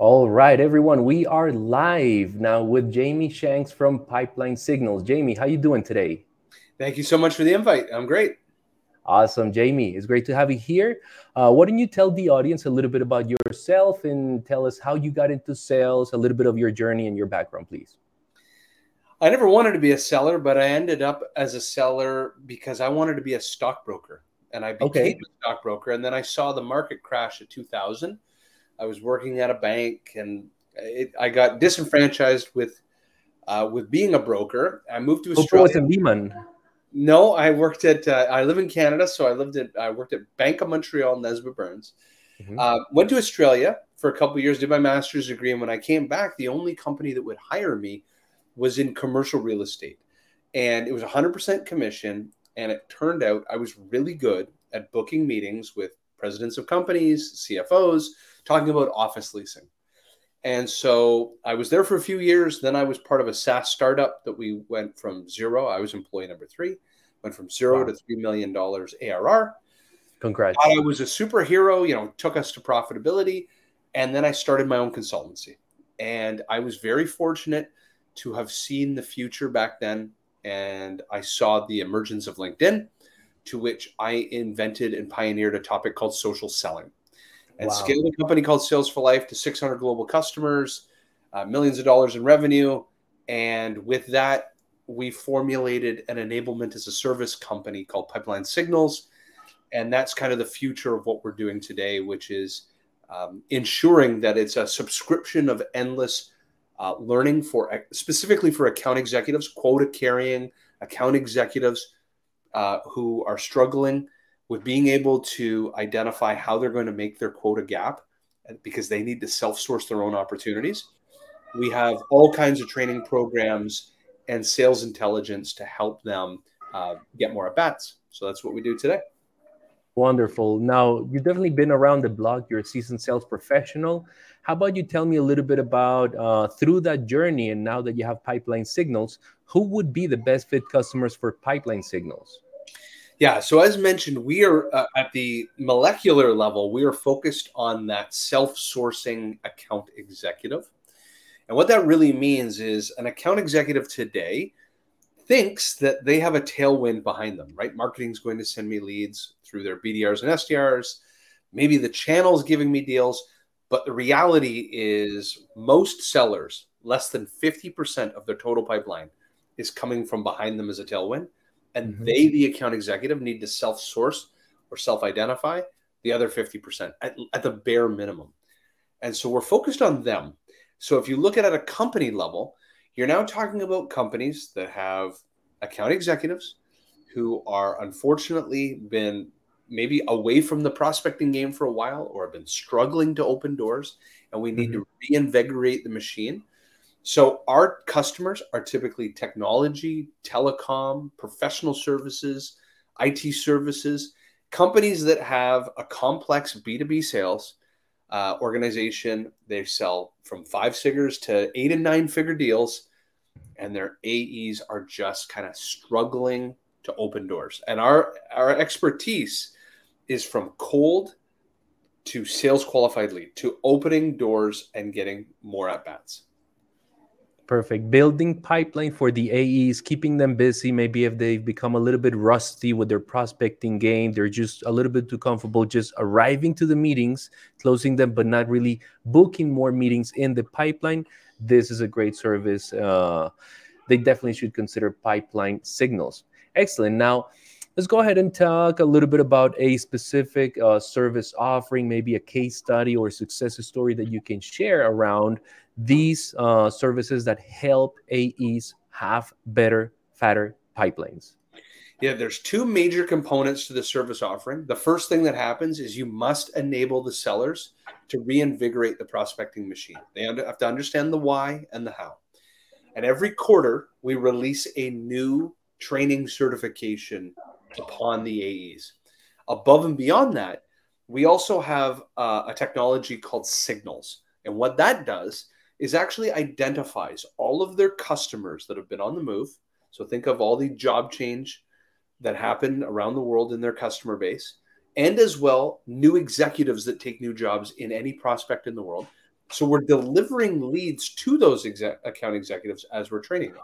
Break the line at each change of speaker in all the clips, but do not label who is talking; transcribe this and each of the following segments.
All right, everyone, we are live now with Jamie Shanks from Pipeline Signals. Jamie, how are you doing today?
Thank you so much for the invite. I'm great.
Awesome, Jamie. It's great to have you here. Uh, why don't you tell the audience a little bit about yourself and tell us how you got into sales, a little bit of your journey and your background, please?
I never wanted to be a seller, but I ended up as a seller because I wanted to be a stockbroker. And I became okay. a stockbroker. And then I saw the market crash at 2000 I was working at a bank, and it, I got disenfranchised with uh, with being a broker. I moved to Australia.
was in Lehman.
No, I worked at. Uh, I live in Canada, so I lived at. I worked at Bank of Montreal, Nesbitt Burns. Mm-hmm. Uh, went to Australia for a couple years, did my master's degree, and when I came back, the only company that would hire me was in commercial real estate, and it was 100% commission. And it turned out I was really good at booking meetings with presidents of companies, CFOs, talking about office leasing. And so I was there for a few years. Then I was part of a SaaS startup that we went from zero. I was employee number three, went from zero wow. to $3 million ARR.
Congrats.
I was a superhero, you know, took us to profitability. And then I started my own consultancy. And I was very fortunate to have seen the future back then. And I saw the emergence of LinkedIn, to which I invented and pioneered a topic called social selling and wow. scaled a company called Sales for Life to 600 global customers, uh, millions of dollars in revenue. And with that, we formulated an enablement as a service company called Pipeline Signals. And that's kind of the future of what we're doing today, which is um, ensuring that it's a subscription of endless uh, learning for specifically for account executives, quota carrying account executives uh, who are struggling with being able to identify how they're going to make their quota gap because they need to self-source their own opportunities. We have all kinds of training programs and sales intelligence to help them uh, get more at bats. So that's what we do today.
Wonderful. Now, you've definitely been around the block. You're a seasoned sales professional. How about you tell me a little bit about uh, through that journey and now that you have pipeline signals, who would be the best fit customers for pipeline signals?
Yeah. So as mentioned, we are uh, at the molecular level. We are focused on that self-sourcing account executive, and what that really means is an account executive today thinks that they have a tailwind behind them. Right? Marketing is going to send me leads through their BDRs and SDRs. Maybe the channel is giving me deals, but the reality is most sellers, less than fifty percent of their total pipeline, is coming from behind them as a tailwind and mm-hmm. they, the account executive, need to self source or self identify the other 50% at, at the bare minimum. And so we're focused on them. So if you look at it at a company level, you're now talking about companies that have account executives who are unfortunately been maybe away from the prospecting game for a while or have been struggling to open doors and we need mm-hmm. to reinvigorate the machine so our customers are typically technology, telecom, professional services, IT services, companies that have a complex B2B sales uh, organization. They sell from five figures to eight and nine figure deals, and their AEs are just kind of struggling to open doors. And our our expertise is from cold to sales qualified lead to opening doors and getting more at bats.
Perfect. Building pipeline for the AEs, keeping them busy. Maybe if they've become a little bit rusty with their prospecting game, they're just a little bit too comfortable just arriving to the meetings, closing them, but not really booking more meetings in the pipeline. This is a great service. Uh, they definitely should consider pipeline signals. Excellent. Now, let's go ahead and talk a little bit about a specific uh, service offering, maybe a case study or success story that you can share around these uh, services that help AEs have better, fatter pipelines?
Yeah, there's two major components to the service offering. The first thing that happens is you must enable the sellers to reinvigorate the prospecting machine. They have to understand the why and the how. And every quarter, we release a new training certification upon the AEs. Above and beyond that, we also have uh, a technology called Signals. And what that does is actually identifies all of their customers that have been on the move. So think of all the job change that happen around the world in their customer base, and as well new executives that take new jobs in any prospect in the world, So we're delivering leads to those account executives as we're training them.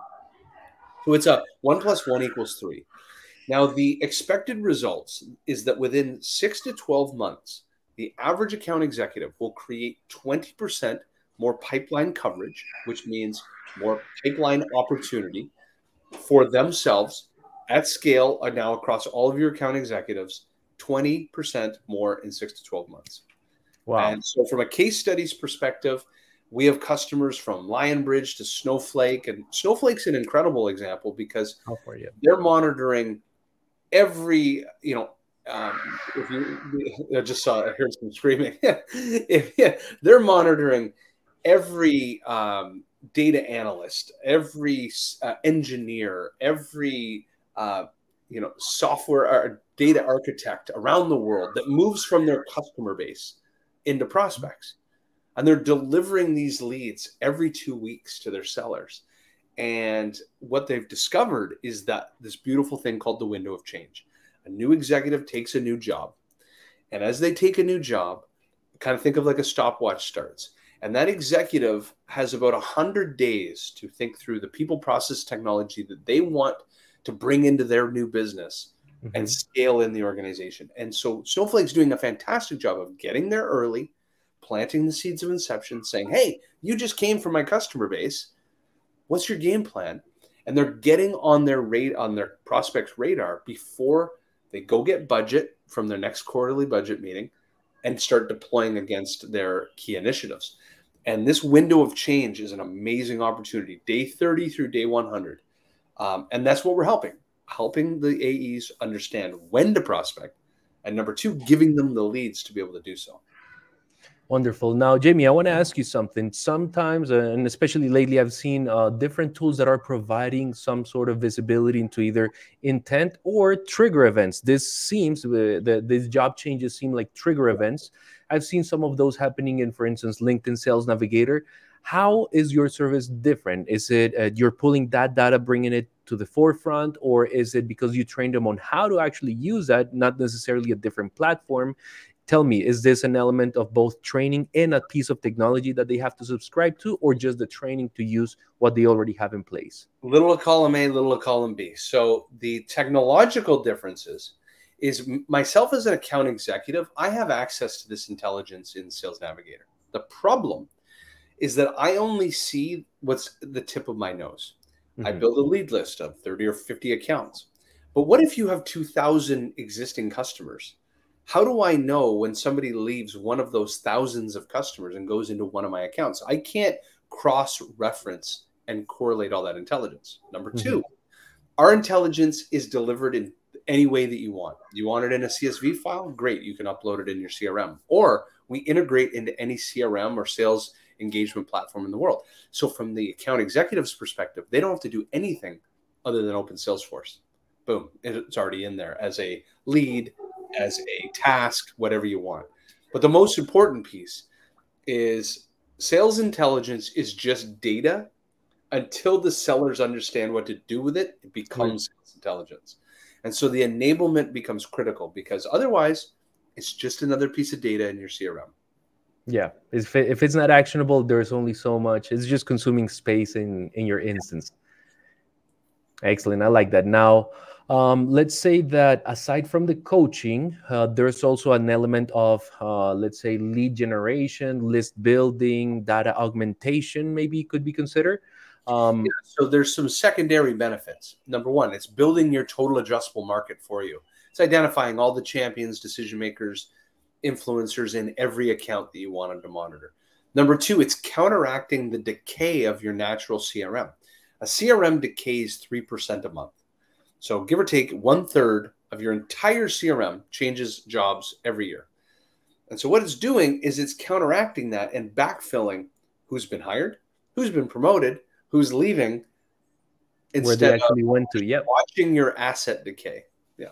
So it's a one plus one equals three. Now, the expected results is that within six to 12 months, the average account executive will create 20% more pipeline coverage, which means more pipeline opportunity for themselves at scale are now across all of your account executives 20% more in six to 12 months. Wow. And so, from a case studies perspective, we have customers from Lionbridge to Snowflake, and Snowflake's an incredible example because they're monitoring every, you know, um, if you I just saw, I heard some screaming. if, yeah, they're monitoring every um, data analyst, every uh, engineer, every uh, you know software or data architect around the world that moves from their customer base into prospects, and they're delivering these leads every two weeks to their sellers. And what they've discovered is that this beautiful thing called the window of change. A new executive takes a new job, and as they take a new job, kind of think of like a stopwatch starts and that executive has about 100 days to think through the people process technology that they want to bring into their new business mm-hmm. and scale in the organization. And so Snowflake's doing a fantastic job of getting there early, planting the seeds of inception, saying, hey, you just came from my customer base. What's your game plan? And they're getting on their rate on their prospects radar before they go get budget from their next quarterly budget meeting and start deploying against their key initiatives. And this window of change is an amazing opportunity, day 30 through day 100. Um, and that's what we're helping, helping the AEs understand when to prospect. And number two, giving them the leads to be able to do so.
Wonderful. Now, Jamie, I want to ask you something. Sometimes, uh, and especially lately, I've seen uh, different tools that are providing some sort of visibility into either intent or trigger events. This seems uh, the these job changes seem like trigger events. I've seen some of those happening in, for instance, LinkedIn Sales Navigator. How is your service different? Is it uh, you're pulling that data, bringing it to the forefront, or is it because you trained them on how to actually use that, not necessarily a different platform? Tell me is this an element of both training and a piece of technology that they have to subscribe to or just the training to use what they already have in place?
Little of column a little of column b. So the technological differences is myself as an account executive i have access to this intelligence in sales navigator. The problem is that i only see what's the tip of my nose. Mm-hmm. i build a lead list of 30 or 50 accounts. But what if you have 2000 existing customers how do I know when somebody leaves one of those thousands of customers and goes into one of my accounts? I can't cross reference and correlate all that intelligence. Number mm-hmm. 2 our intelligence is delivered in any way that you want. You want it in a CSV file? Great, you can upload it in your CRM. Or we integrate into any CRM or sales engagement platform in the world. So, from the account executive's perspective, they don't have to do anything other than open Salesforce. Boom, it's already in there as a lead, as a task, whatever you want. But the most important piece is sales intelligence is just data until the sellers understand what to do with it, it becomes mm. right. intelligence. And so the enablement becomes critical because otherwise it's just another piece of data in your CRM.
Yeah, if, if it's not actionable, there's only so much. It's just consuming space in in your instance. Excellent. I like that. Now, um, let's say that aside from the coaching, uh, there's also an element of, uh, let's say, lead generation, list building, data augmentation, maybe could be considered.
Um, yeah, so there's some secondary benefits. Number one, it's building your total addressable market for you. It's identifying all the champions, decision makers, influencers in every account that you wanted to monitor. Number two, it's counteracting the decay of your natural CRM. A CRM decays 3% a month. So give or take one third of your entire CRM changes jobs every year. And so what it's doing is it's counteracting that and backfilling who's been hired, who's been promoted, who's leaving.
Where they actually went to. Yep.
Watching your asset decay. Yeah.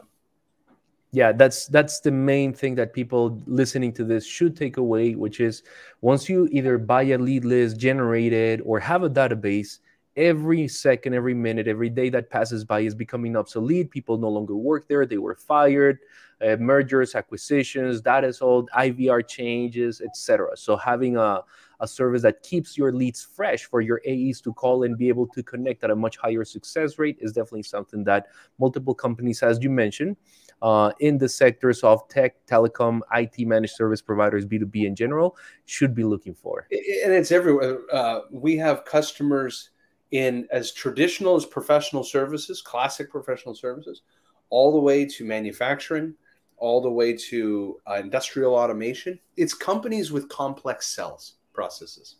Yeah, that's that's the main thing that people listening to this should take away, which is once you either buy a lead list, generate it, or have a database, every second, every minute, every day that passes by is becoming obsolete. People no longer work there; they were fired. Uh, mergers, acquisitions, data sold, IVR changes, etc. So having a a service that keeps your leads fresh for your AEs to call and be able to connect at a much higher success rate is definitely something that multiple companies, as you mentioned, uh, in the sectors of tech, telecom, IT managed service providers, B2B in general, should be looking for.
And it's everywhere. Uh, we have customers in as traditional as professional services, classic professional services, all the way to manufacturing, all the way to uh, industrial automation. It's companies with complex sales processes.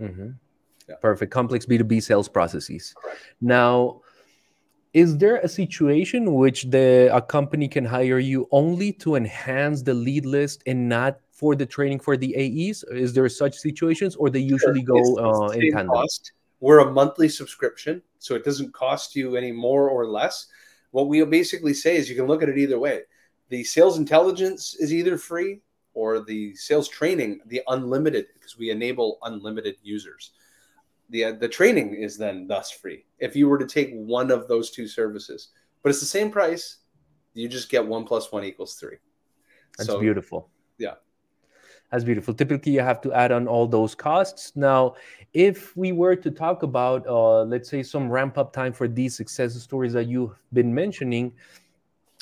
Mm-hmm. Yeah. Perfect. Complex B2B sales processes. Correct. Now, is there a situation which the a company can hire you only to enhance the lead list and not for the training for the AEs? Is there such situations, or they usually sure. go uh, in tandem?
Cost. We're a monthly subscription, so it doesn't cost you any more or less. What we basically say is you can look at it either way. The sales intelligence is either free or the sales training, the unlimited, because we enable unlimited users. The, uh, the training is then thus free if you were to take one of those two services, but it's the same price. You just get one plus one equals three.
That's so, beautiful.
Yeah.
That's beautiful. Typically, you have to add on all those costs. Now, if we were to talk about, uh, let's say, some ramp up time for these success stories that you've been mentioning,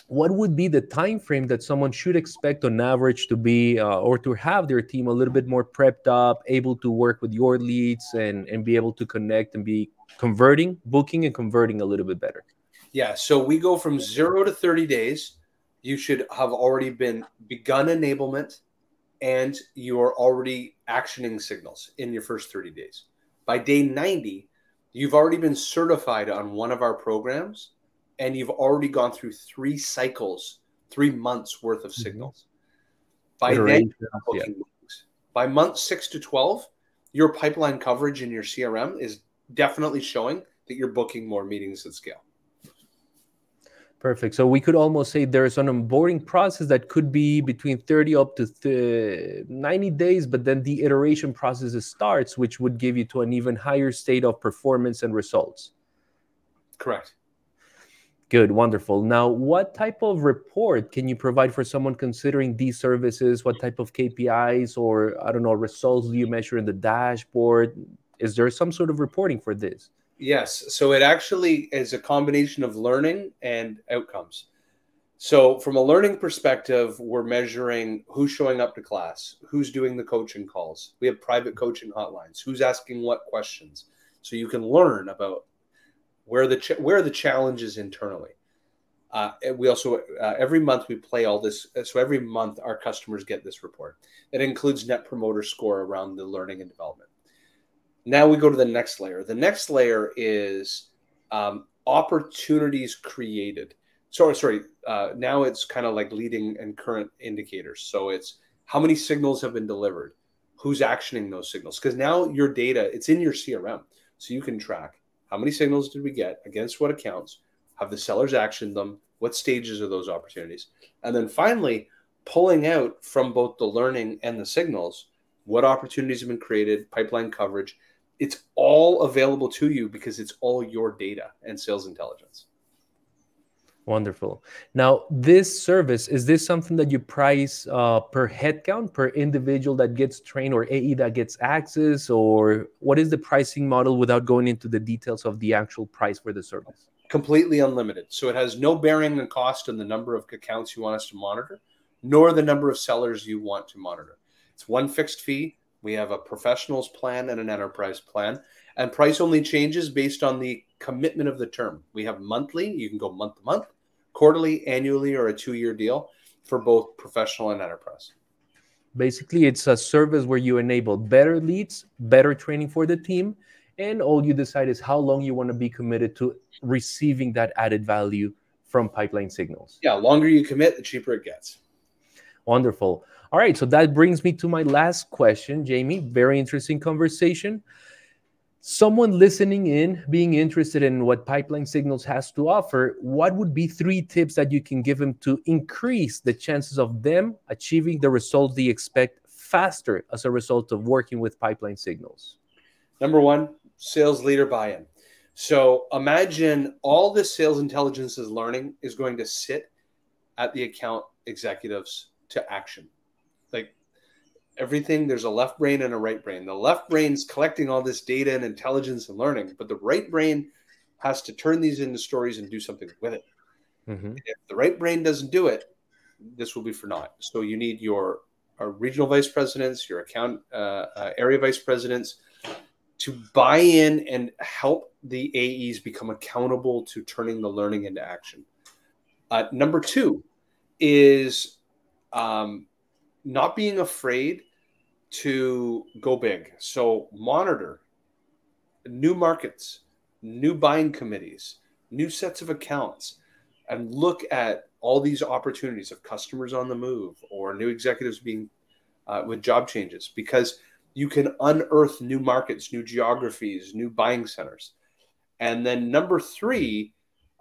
what would be the time frame that someone should expect on average to be uh, or to have their team a little bit more prepped up able to work with your leads and and be able to connect and be converting booking and converting a little bit better
yeah so we go from 0 to 30 days you should have already been begun enablement and you are already actioning signals in your first 30 days by day 90 you've already been certified on one of our programs and you've already gone through three cycles, three months worth of mm-hmm. signals. By then, yeah. by month six to 12, your pipeline coverage in your CRM is definitely showing that you're booking more meetings at scale.
Perfect. So we could almost say there's an onboarding process that could be between 30 up to th- 90 days, but then the iteration process starts, which would give you to an even higher state of performance and results.
Correct.
Good, wonderful. Now, what type of report can you provide for someone considering these services? What type of KPIs or I don't know results do you measure in the dashboard? Is there some sort of reporting for this?
Yes. So it actually is a combination of learning and outcomes. So, from a learning perspective, we're measuring who's showing up to class, who's doing the coaching calls. We have private coaching hotlines, who's asking what questions. So you can learn about where the ch- where are the challenges internally. Uh, we also uh, every month we play all this. Uh, so every month our customers get this report. It includes Net Promoter Score around the learning and development. Now we go to the next layer. The next layer is um, opportunities created. Sorry, sorry. Uh, now it's kind of like leading and current indicators. So it's how many signals have been delivered, who's actioning those signals, because now your data it's in your CRM, so you can track how many signals did we get against what accounts? Have the sellers actioned them? What stages are those opportunities? And then finally, pulling out from both the learning and the signals what opportunities have been created, pipeline coverage. It's all available to you because it's all your data and sales intelligence.
Wonderful. Now, this service is this something that you price uh, per headcount, per individual that gets trained, or AE that gets access, or what is the pricing model without going into the details of the actual price for the service?
Completely unlimited. So it has no bearing on cost on the number of accounts you want us to monitor, nor the number of sellers you want to monitor. It's one fixed fee. We have a professionals plan and an enterprise plan, and price only changes based on the commitment of the term. We have monthly. You can go month to month quarterly, annually, or a two year deal for both professional and enterprise.
Basically, it's a service where you enable better leads, better training for the team, and all you decide is how long you want to be committed to receiving that added value from pipeline signals.
Yeah, longer you commit, the cheaper it gets.
Wonderful. All right, so that brings me to my last question, Jamie. Very interesting conversation someone listening in being interested in what pipeline signals has to offer what would be three tips that you can give them to increase the chances of them achieving the results they expect faster as a result of working with pipeline signals
number one sales leader buy-in So imagine all this sales intelligence is learning is going to sit at the account executives to action. Like everything, there's a left brain and a right brain. The left brain's collecting all this data and intelligence and learning, but the right brain has to turn these into stories and do something with it. Mm-hmm. If the right brain doesn't do it, this will be for naught. So you need your regional vice presidents, your account uh, uh, area vice presidents to buy in and help the AEs become accountable to turning the learning into action. Uh, number two is um, not being afraid to go big. So monitor new markets, new buying committees, new sets of accounts, and look at all these opportunities of customers on the move or new executives being uh, with job changes because you can unearth new markets, new geographies, new buying centers. And then number three,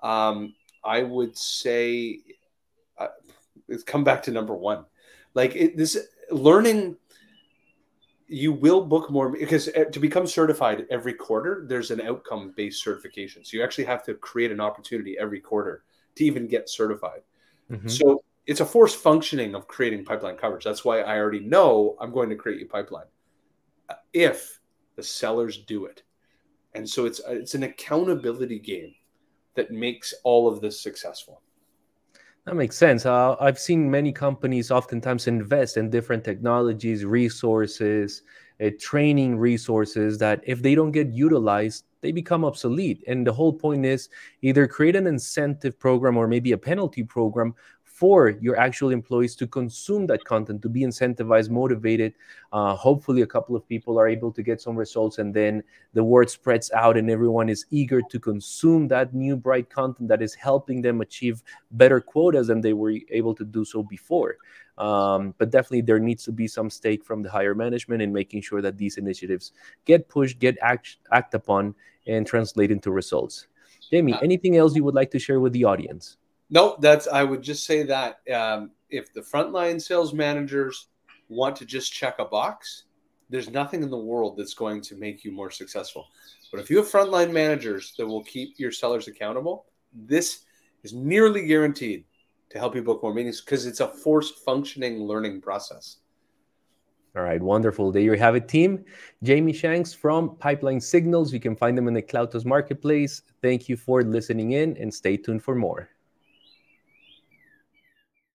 um, I would say, it's come back to number one. Like it, this learning, you will book more because uh, to become certified every quarter, there's an outcome based certification. So you actually have to create an opportunity every quarter to even get certified. Mm-hmm. So it's a force functioning of creating pipeline coverage. That's why I already know I'm going to create a pipeline uh, if the sellers do it. And so it's it's an accountability game that makes all of this successful.
That makes sense. Uh, I've seen many companies oftentimes invest in different technologies, resources, uh, training resources that if they don't get utilized, they become obsolete. And the whole point is either create an incentive program or maybe a penalty program for your actual employees to consume that content, to be incentivized, motivated. Uh, hopefully, a couple of people are able to get some results, and then the word spreads out, and everyone is eager to consume that new bright content that is helping them achieve better quotas than they were able to do so before. Um, but definitely, there needs to be some stake from the higher management in making sure that these initiatives get pushed, get act, act upon, and translate into results. Jamie, anything else you would like to share with the audience?
No, that's I would just say that um, if the frontline sales managers want to just check a box, there's nothing in the world that's going to make you more successful. But if you have frontline managers that will keep your sellers accountable, this is nearly guaranteed to help you book more meetings because it's a force functioning learning process.
All right, wonderful. There you have it, team. Jamie Shanks from Pipeline Signals. You can find them in the CloudTask Marketplace. Thank you for listening in and stay tuned for more.